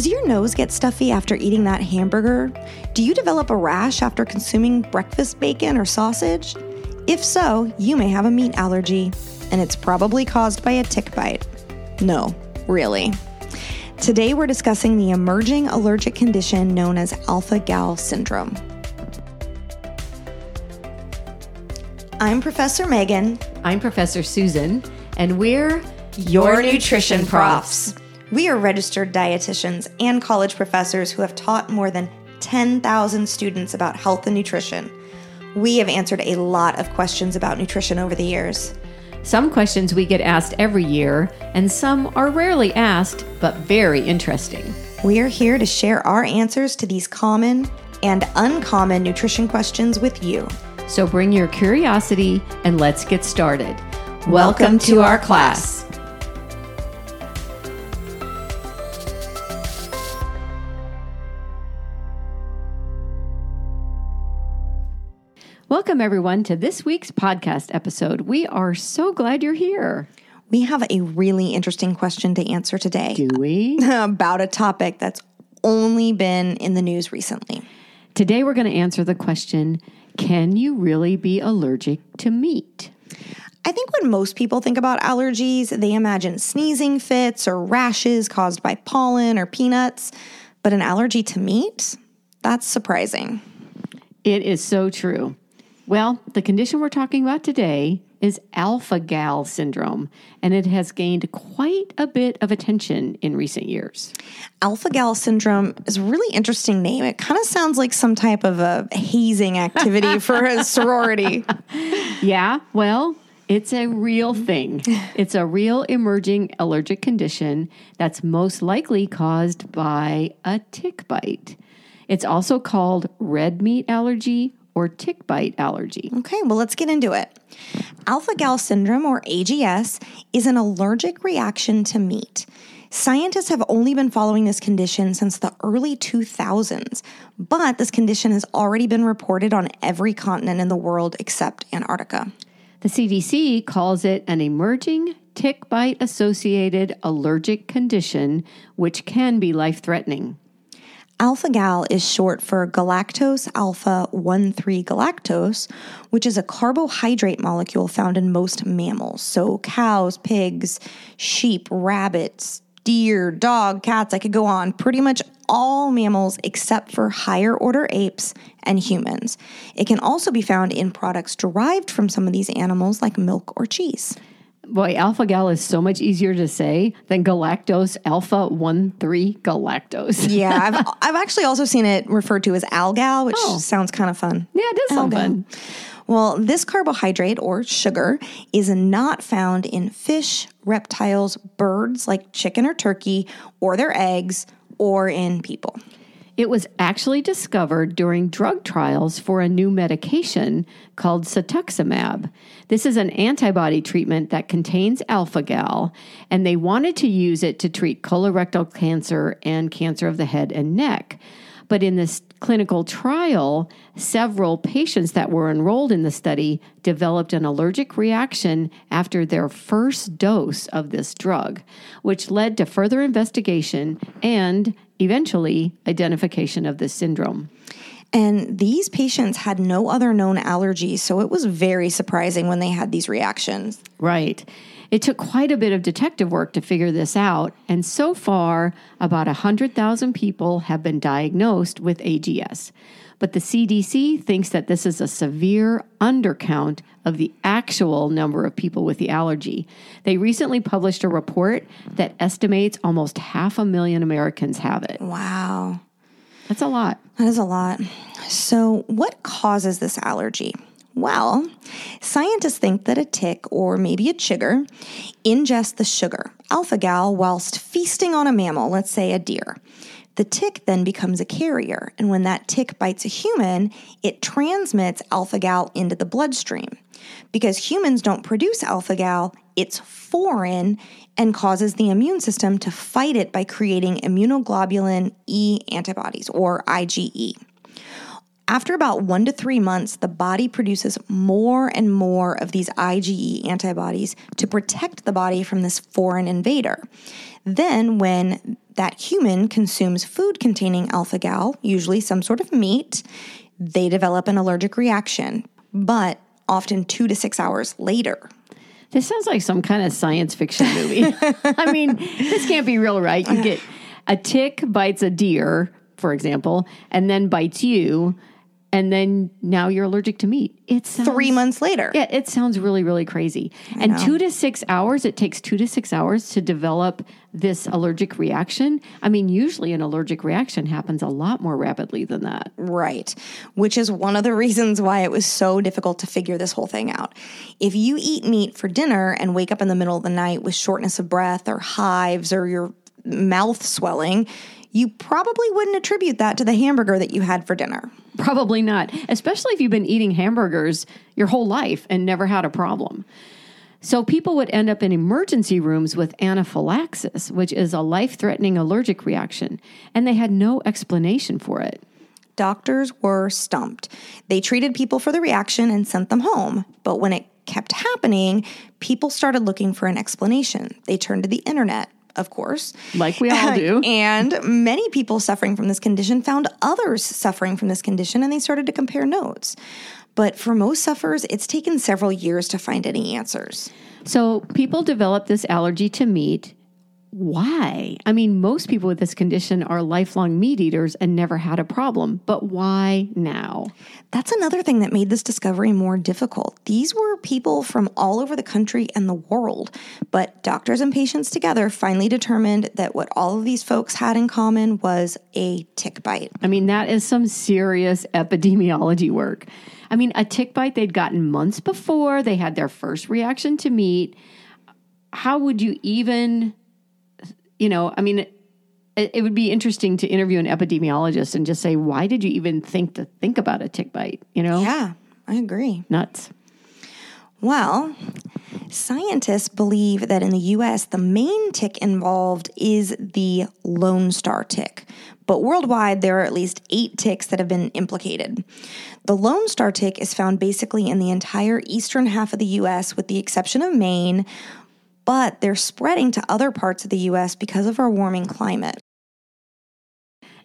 Does your nose get stuffy after eating that hamburger? Do you develop a rash after consuming breakfast bacon or sausage? If so, you may have a meat allergy, and it's probably caused by a tick bite. No, really. Today, we're discussing the emerging allergic condition known as alpha gal syndrome. I'm Professor Megan. I'm Professor Susan, and we're your nutrition profs. We are registered dietitians and college professors who have taught more than 10,000 students about health and nutrition. We have answered a lot of questions about nutrition over the years. Some questions we get asked every year, and some are rarely asked, but very interesting. We are here to share our answers to these common and uncommon nutrition questions with you. So bring your curiosity and let's get started. Welcome, Welcome to our class. Welcome, everyone, to this week's podcast episode. We are so glad you're here. We have a really interesting question to answer today. Do we? about a topic that's only been in the news recently. Today, we're going to answer the question Can you really be allergic to meat? I think when most people think about allergies, they imagine sneezing fits or rashes caused by pollen or peanuts. But an allergy to meat? That's surprising. It is so true. Well, the condition we're talking about today is alpha gal syndrome, and it has gained quite a bit of attention in recent years. Alpha gal syndrome is a really interesting name. It kind of sounds like some type of a hazing activity for a sorority. Yeah, well, it's a real thing. It's a real emerging allergic condition that's most likely caused by a tick bite. It's also called red meat allergy or tick bite allergy. Okay, well, let's get into it. Alpha gal syndrome, or AGS, is an allergic reaction to meat. Scientists have only been following this condition since the early 2000s, but this condition has already been reported on every continent in the world except Antarctica. The CDC calls it an emerging tick bite associated allergic condition, which can be life threatening. Alpha gal is short for galactose alpha 1 3 galactose, which is a carbohydrate molecule found in most mammals. So, cows, pigs, sheep, rabbits, deer, dog, cats, I could go on. Pretty much all mammals except for higher order apes and humans. It can also be found in products derived from some of these animals, like milk or cheese. Boy, alpha gal is so much easier to say than galactose alpha 1 3 galactose. yeah, I've, I've actually also seen it referred to as algal, which oh. sounds kind of fun. Yeah, it does sound fun. Well, this carbohydrate or sugar is not found in fish, reptiles, birds like chicken or turkey, or their eggs, or in people. It was actually discovered during drug trials for a new medication called cetuximab. This is an antibody treatment that contains alpha gal, and they wanted to use it to treat colorectal cancer and cancer of the head and neck. But in this clinical trial, several patients that were enrolled in the study developed an allergic reaction after their first dose of this drug, which led to further investigation and eventually identification of this syndrome. And these patients had no other known allergies, so it was very surprising when they had these reactions. Right. It took quite a bit of detective work to figure this out, and so far, about 100,000 people have been diagnosed with AGS. But the CDC thinks that this is a severe undercount of the actual number of people with the allergy. They recently published a report that estimates almost half a million Americans have it. Wow. That's a lot. That is a lot. So, what causes this allergy? Well, scientists think that a tick or maybe a chigger ingests the sugar, alpha gal, whilst feasting on a mammal, let's say a deer. The tick then becomes a carrier, and when that tick bites a human, it transmits alpha gal into the bloodstream. Because humans don't produce alpha gal, it's foreign and causes the immune system to fight it by creating immunoglobulin E antibodies, or IgE. After about one to three months, the body produces more and more of these IgE antibodies to protect the body from this foreign invader. Then, when that human consumes food containing alpha gal, usually some sort of meat, they develop an allergic reaction, but often two to six hours later. This sounds like some kind of science fiction movie. I mean, this can't be real, right? You get a tick bites a deer, for example, and then bites you, and then now you're allergic to meat. It's Three months later. Yeah, it sounds really, really crazy. and two to six hours, it takes two to six hours to develop this allergic reaction. I mean, usually an allergic reaction happens a lot more rapidly than that. Right. Which is one of the reasons why it was so difficult to figure this whole thing out. If you eat meat for dinner and wake up in the middle of the night with shortness of breath or hives or your mouth swelling, you probably wouldn't attribute that to the hamburger that you had for dinner. Probably not, especially if you've been eating hamburgers your whole life and never had a problem. So, people would end up in emergency rooms with anaphylaxis, which is a life threatening allergic reaction, and they had no explanation for it. Doctors were stumped. They treated people for the reaction and sent them home. But when it kept happening, people started looking for an explanation. They turned to the internet, of course. Like we all do. and many people suffering from this condition found others suffering from this condition and they started to compare notes. But for most sufferers, it's taken several years to find any answers. So, people develop this allergy to meat. Why? I mean, most people with this condition are lifelong meat eaters and never had a problem, but why now? That's another thing that made this discovery more difficult. These were people from all over the country and the world, but doctors and patients together finally determined that what all of these folks had in common was a tick bite. I mean, that is some serious epidemiology work. I mean, a tick bite they'd gotten months before they had their first reaction to meat. How would you even, you know, I mean, it, it would be interesting to interview an epidemiologist and just say, why did you even think to think about a tick bite? You know, Yeah, I agree. nuts. Well, scientists believe that in the US, the main tick involved is the Lone Star tick. But worldwide, there are at least eight ticks that have been implicated. The Lone Star tick is found basically in the entire eastern half of the US, with the exception of Maine, but they're spreading to other parts of the US because of our warming climate.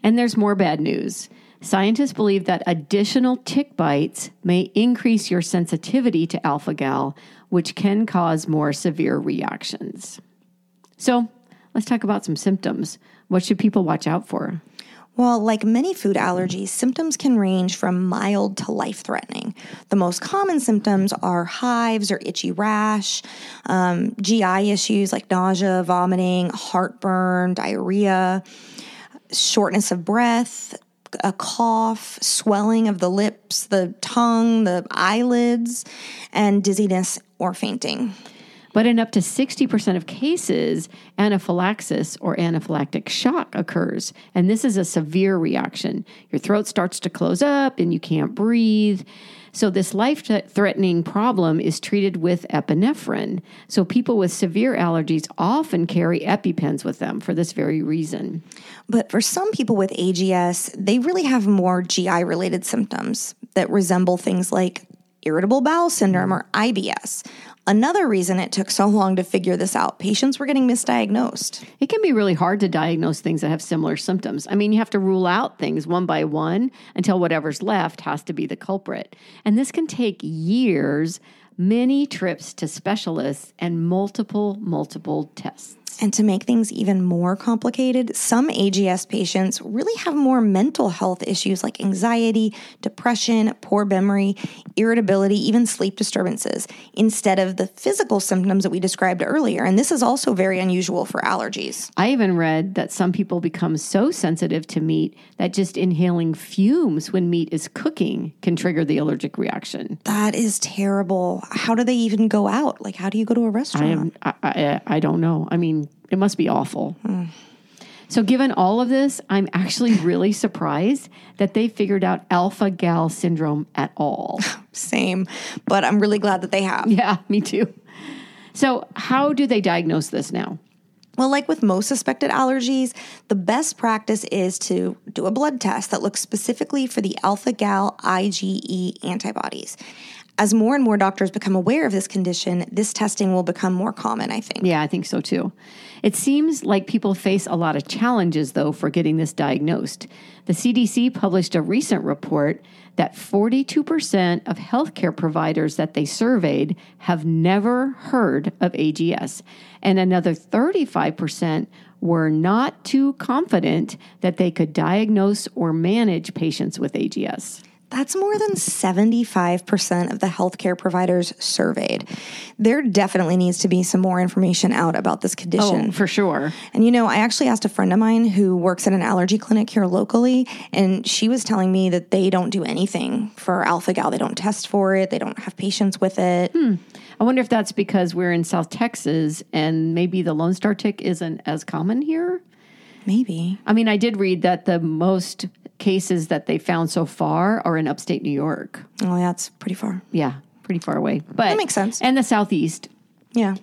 And there's more bad news. Scientists believe that additional tick bites may increase your sensitivity to alpha gal, which can cause more severe reactions. So, let's talk about some symptoms. What should people watch out for? Well, like many food allergies, symptoms can range from mild to life threatening. The most common symptoms are hives or itchy rash, um, GI issues like nausea, vomiting, heartburn, diarrhea, shortness of breath, a cough, swelling of the lips, the tongue, the eyelids, and dizziness or fainting. But in up to 60% of cases, anaphylaxis or anaphylactic shock occurs. And this is a severe reaction. Your throat starts to close up and you can't breathe. So, this life threatening problem is treated with epinephrine. So, people with severe allergies often carry EpiPens with them for this very reason. But for some people with AGS, they really have more GI related symptoms that resemble things like irritable bowel syndrome or IBS. Another reason it took so long to figure this out, patients were getting misdiagnosed. It can be really hard to diagnose things that have similar symptoms. I mean, you have to rule out things one by one until whatever's left has to be the culprit. And this can take years, many trips to specialists, and multiple, multiple tests. And to make things even more complicated, some AGS patients really have more mental health issues like anxiety, depression, poor memory, irritability, even sleep disturbances, instead of the physical symptoms that we described earlier. And this is also very unusual for allergies. I even read that some people become so sensitive to meat that just inhaling fumes when meat is cooking can trigger the allergic reaction. That is terrible. How do they even go out? Like, how do you go to a restaurant? I am I, I, I don't know. I mean, it must be awful. So, given all of this, I'm actually really surprised that they figured out alpha gal syndrome at all. Same, but I'm really glad that they have. yeah, me too. So, how do they diagnose this now? Well, like with most suspected allergies, the best practice is to do a blood test that looks specifically for the alpha gal IgE antibodies. As more and more doctors become aware of this condition, this testing will become more common, I think. Yeah, I think so too. It seems like people face a lot of challenges, though, for getting this diagnosed. The CDC published a recent report that 42% of healthcare providers that they surveyed have never heard of AGS, and another 35% were not too confident that they could diagnose or manage patients with AGS. That's more than 75% of the healthcare providers surveyed. There definitely needs to be some more information out about this condition. Oh, for sure. And you know, I actually asked a friend of mine who works at an allergy clinic here locally, and she was telling me that they don't do anything for alpha gal. They don't test for it, they don't have patients with it. Hmm. I wonder if that's because we're in South Texas and maybe the Lone Star tick isn't as common here. Maybe. I mean, I did read that the most cases that they found so far are in upstate New York. Oh, yeah, that's pretty far. Yeah, pretty far away. But That makes sense. And the southeast. Yeah.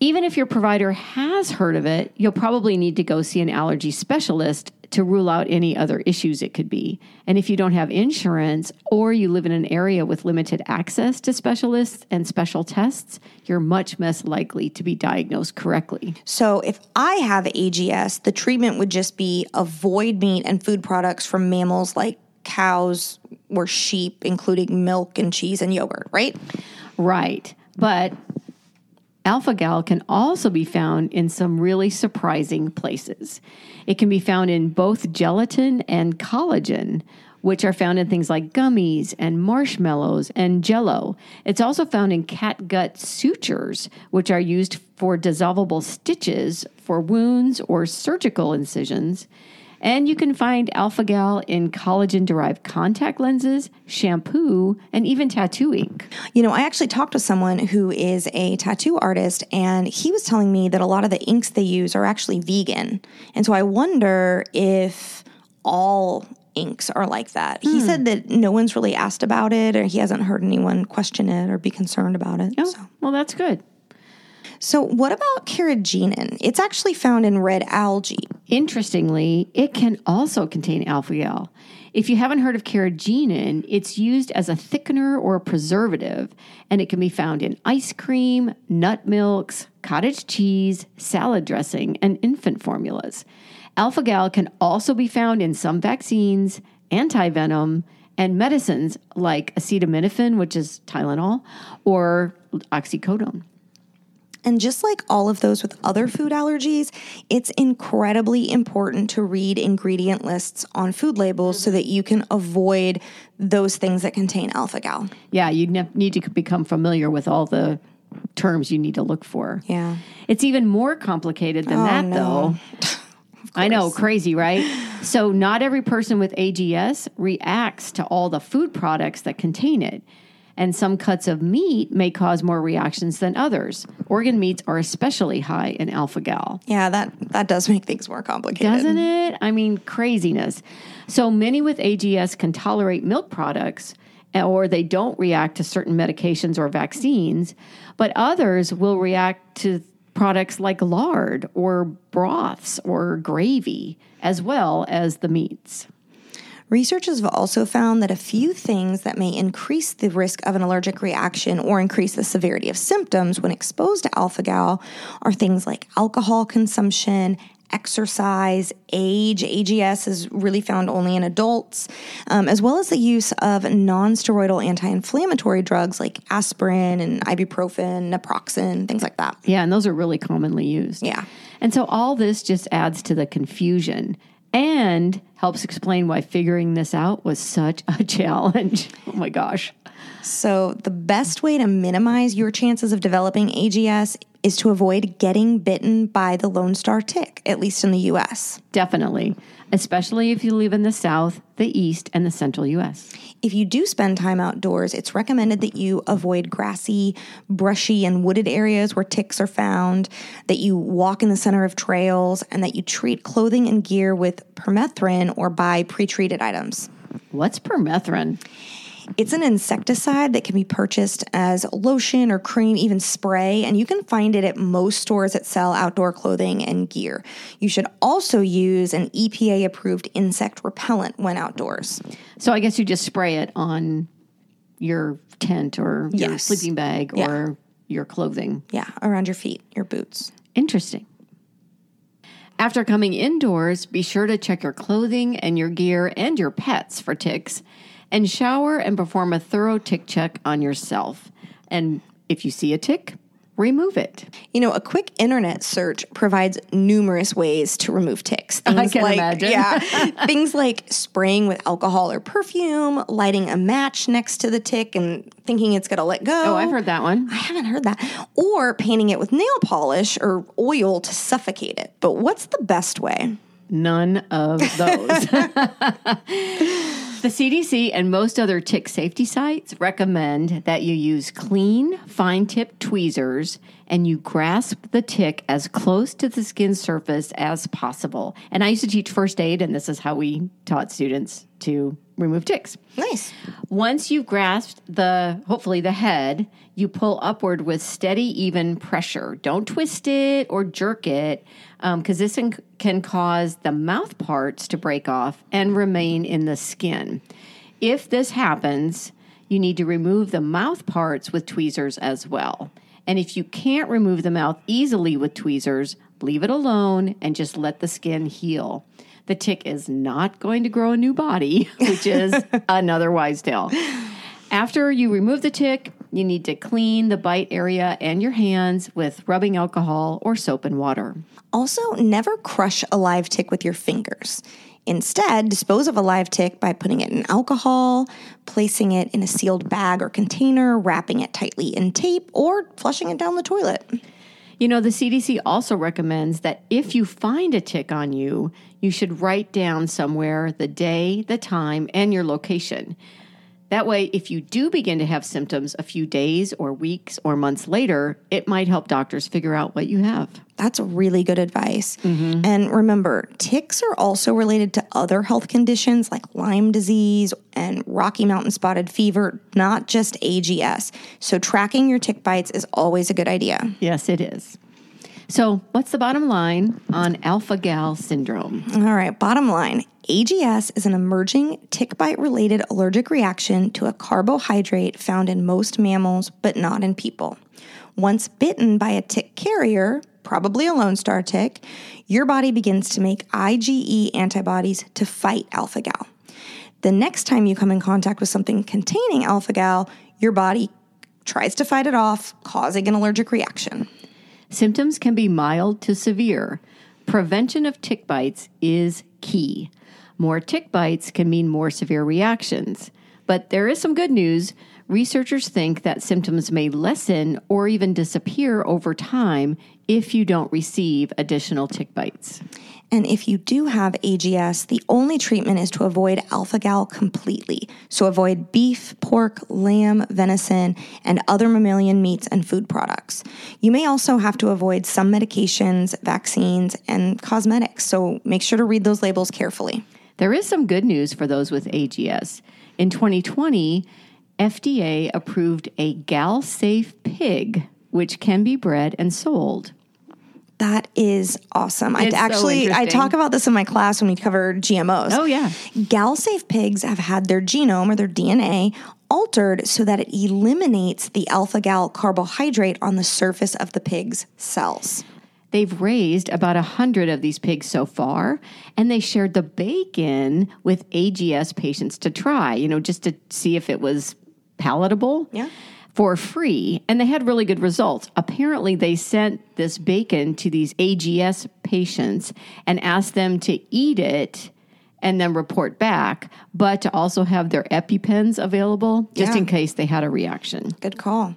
Even if your provider has heard of it, you'll probably need to go see an allergy specialist to rule out any other issues it could be. And if you don't have insurance or you live in an area with limited access to specialists and special tests, you're much less likely to be diagnosed correctly. So if I have AGS, the treatment would just be avoid meat and food products from mammals like cows or sheep, including milk and cheese and yogurt, right? Right. But alpha gal can also be found in some really surprising places. It can be found in both gelatin and collagen, which are found in things like gummies and marshmallows and jello. It's also found in cat gut sutures, which are used for dissolvable stitches for wounds or surgical incisions. And you can find alpha gal in collagen derived contact lenses, shampoo, and even tattoo ink. You know, I actually talked to someone who is a tattoo artist, and he was telling me that a lot of the inks they use are actually vegan. And so I wonder if all inks are like that. He hmm. said that no one's really asked about it, or he hasn't heard anyone question it or be concerned about it. Oh, so. Well, that's good. So, what about carrageenan? It's actually found in red algae. Interestingly, it can also contain alpha gal. If you haven't heard of carrageenan, it's used as a thickener or a preservative, and it can be found in ice cream, nut milks, cottage cheese, salad dressing, and infant formulas. Alpha gal can also be found in some vaccines, antivenom, and medicines like acetaminophen, which is Tylenol, or oxycodone. And just like all of those with other food allergies, it's incredibly important to read ingredient lists on food labels so that you can avoid those things that contain alpha gal. Yeah, you ne- need to become familiar with all the terms you need to look for. Yeah. It's even more complicated than oh, that, no. though. I know, crazy, right? So, not every person with AGS reacts to all the food products that contain it. And some cuts of meat may cause more reactions than others. Organ meats are especially high in alpha gal. Yeah, that that does make things more complicated. Doesn't it? I mean, craziness. So many with AGS can tolerate milk products eh, or they don't react to certain medications or vaccines, but others will react to products like lard or broths or gravy, as well as the meats. Researchers have also found that a few things that may increase the risk of an allergic reaction or increase the severity of symptoms when exposed to alpha gal are things like alcohol consumption, exercise, age. AGS is really found only in adults, um, as well as the use of non steroidal anti inflammatory drugs like aspirin and ibuprofen, naproxen, things like that. Yeah, and those are really commonly used. Yeah. And so all this just adds to the confusion and helps explain why figuring this out was such a challenge. Oh my gosh. So, the best way to minimize your chances of developing AGS is to avoid getting bitten by the Lone Star tick, at least in the US. Definitely, especially if you live in the South, the East, and the Central US. If you do spend time outdoors, it's recommended that you avoid grassy, brushy, and wooded areas where ticks are found, that you walk in the center of trails, and that you treat clothing and gear with permethrin or buy pre treated items. What's permethrin? It's an insecticide that can be purchased as lotion or cream, even spray, and you can find it at most stores that sell outdoor clothing and gear. You should also use an EPA approved insect repellent when outdoors. So I guess you just spray it on your tent or your sleeping bag Yeah. or your clothing. Yeah, around your feet, your boots. Interesting. After coming indoors, be sure to check your clothing and your gear and your pets for ticks, and shower and perform a thorough tick check on yourself. And if you see a tick, remove it. You know, a quick internet search provides numerous ways to remove ticks. I can like, imagine. Yeah, things like spraying with alcohol or perfume, lighting a match next to the tick and thinking it's going to let go. Oh, I've heard that one. I haven't heard that. Or painting it with nail polish or oil to suffocate it. But what's the best way? None of those. the CDC and most other tick safety sites recommend that you use clean, fine tipped tweezers and you grasp the tick as close to the skin surface as possible. And I used to teach first aid, and this is how we taught students to remove ticks. Nice. Once you've grasped the, hopefully the head, you pull upward with steady, even pressure. Don't twist it or jerk it, um, because this can, can cause the mouth parts to break off and remain in the skin. If this happens, you need to remove the mouth parts with tweezers as well. And if you can't remove the mouth easily with tweezers, leave it alone and just let the skin heal. The tick is not going to grow a new body, which is another wise tale. After you remove the tick, you need to clean the bite area and your hands with rubbing alcohol or soap and water. Also, never crush a live tick with your fingers. Instead, dispose of a live tick by putting it in alcohol, placing it in a sealed bag or container, wrapping it tightly in tape, or flushing it down the toilet. You know, the CDC also recommends that if you find a tick on you, you should write down somewhere the day, the time, and your location. That way, if you do begin to have symptoms a few days or weeks or months later, it might help doctors figure out what you have. That's really good advice. Mm-hmm. And remember, ticks are also related to other health conditions like Lyme disease and Rocky Mountain spotted fever, not just AGS. So, tracking your tick bites is always a good idea. Yes, it is. So, what's the bottom line on alpha gal syndrome? All right, bottom line AGS is an emerging tick bite related allergic reaction to a carbohydrate found in most mammals, but not in people. Once bitten by a tick carrier, probably a Lone Star tick, your body begins to make IgE antibodies to fight alpha gal. The next time you come in contact with something containing alpha gal, your body tries to fight it off, causing an allergic reaction. Symptoms can be mild to severe. Prevention of tick bites is key. More tick bites can mean more severe reactions. But there is some good news. Researchers think that symptoms may lessen or even disappear over time if you don't receive additional tick bites. And if you do have AGS, the only treatment is to avoid alpha gal completely. So avoid beef, pork, lamb, venison, and other mammalian meats and food products. You may also have to avoid some medications, vaccines, and cosmetics. So make sure to read those labels carefully. There is some good news for those with AGS. In 2020, FDA approved a gal safe pig, which can be bred and sold. That is awesome. I It's so actually I talk about this in my class when we cover GMOs. Oh, yeah. Gal-safe pigs have had their genome or their DNA altered so that it eliminates the alpha-gal carbohydrate on the surface of the pig's cells. They've raised about a hundred of these pigs so far, and they shared the bacon with AGS patients to try, you know, just to see if it was palatable. Yeah. For free, and they had really good results. Apparently, they sent this bacon to these AGS patients and asked them to eat it and then report back, but to also have their EpiPens available just Yeah. in case they had a reaction. Good call.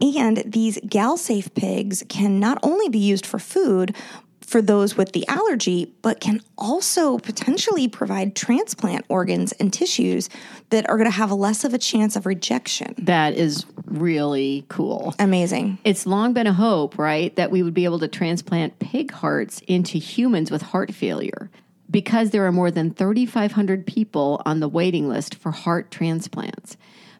And these gal-safe pigs can not only be used for food for those with the allergy, but can also potentially provide transplant organs and tissues that are going to have less of a chance of rejection. That is really cool. Amazing. It's long been a hope, right, that we would be able to transplant pig hearts into humans with heart failure. because there are more than 3,500 people on the waiting list for heart transplants.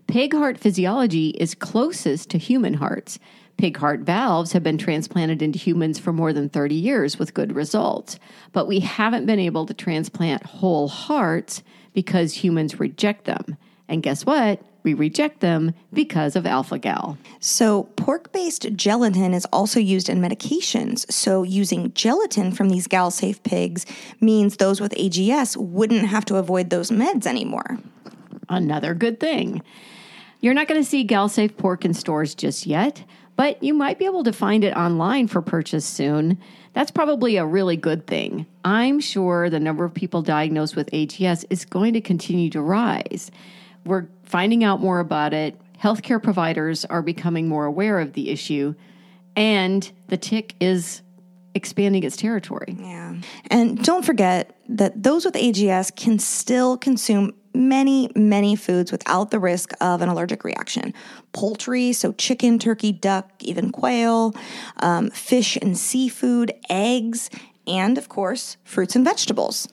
Pig heart physiology is closest to human hearts. Pig heart valves have been transplanted into humans for more than 30 years with good results, but we haven't been able to transplant whole hearts because humans reject them. And guess what? We reject them because of alpha gal. So, pork based gelatin is also used in medications. So, using gelatin from these gal safe pigs means those with AGS wouldn't have to avoid those meds anymore. Another good thing. You're not going to see gal safe pork in stores just yet, but you might be able to find it online for purchase soon. That's probably a really good thing. I'm sure the number of people diagnosed with AGS is going to continue to rise. We're finding out more about it. Healthcare providers are becoming more aware of the issue, and the tick is expanding its territory. Yeah. And don't forget that those with AGS can still consume many, many foods without the risk of an allergic reaction. Poultry, so chicken, turkey, duck, even quail, um, fish and seafood, eggs, and of course, fruits and vegetables.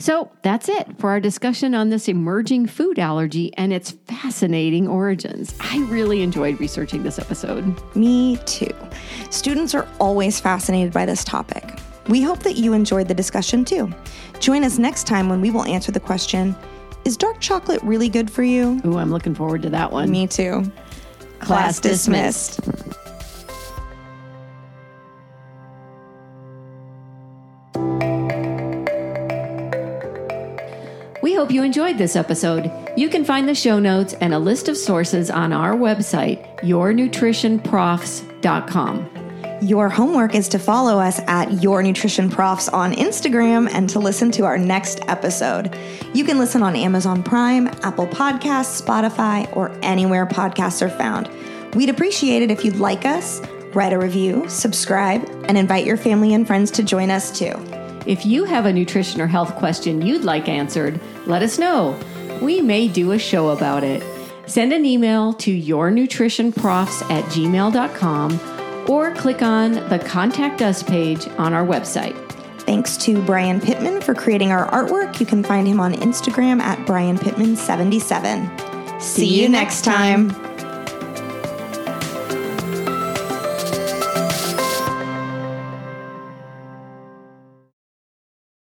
So that's it for our discussion on this emerging food allergy and its fascinating origins. I really enjoyed researching this episode. Me too. Students are always fascinated by this topic. We hope that you enjoyed the discussion too. Join us next time when we will answer the question Is dark chocolate really good for you? Ooh, I'm looking forward to that one. Me too. Class dismissed. We hope you enjoyed this episode. You can find the show notes and a list of sources on our website, yournutritionprofs.com. Your homework is to follow us at Your Nutrition Profs on Instagram and to listen to our next episode. You can listen on Amazon Prime, Apple Podcasts, Spotify, or anywhere podcasts are found. We'd appreciate it if you'd like us, write a review, subscribe, and invite your family and friends to join us too. If you have a nutrition or health question you'd like answered, let us know. We may do a show about it. Send an email to yournutritionprofs at gmail.com or click on the Contact Us page on our website. Thanks to Brian Pittman for creating our artwork. You can find him on Instagram at Brian Pittman77. See you next time.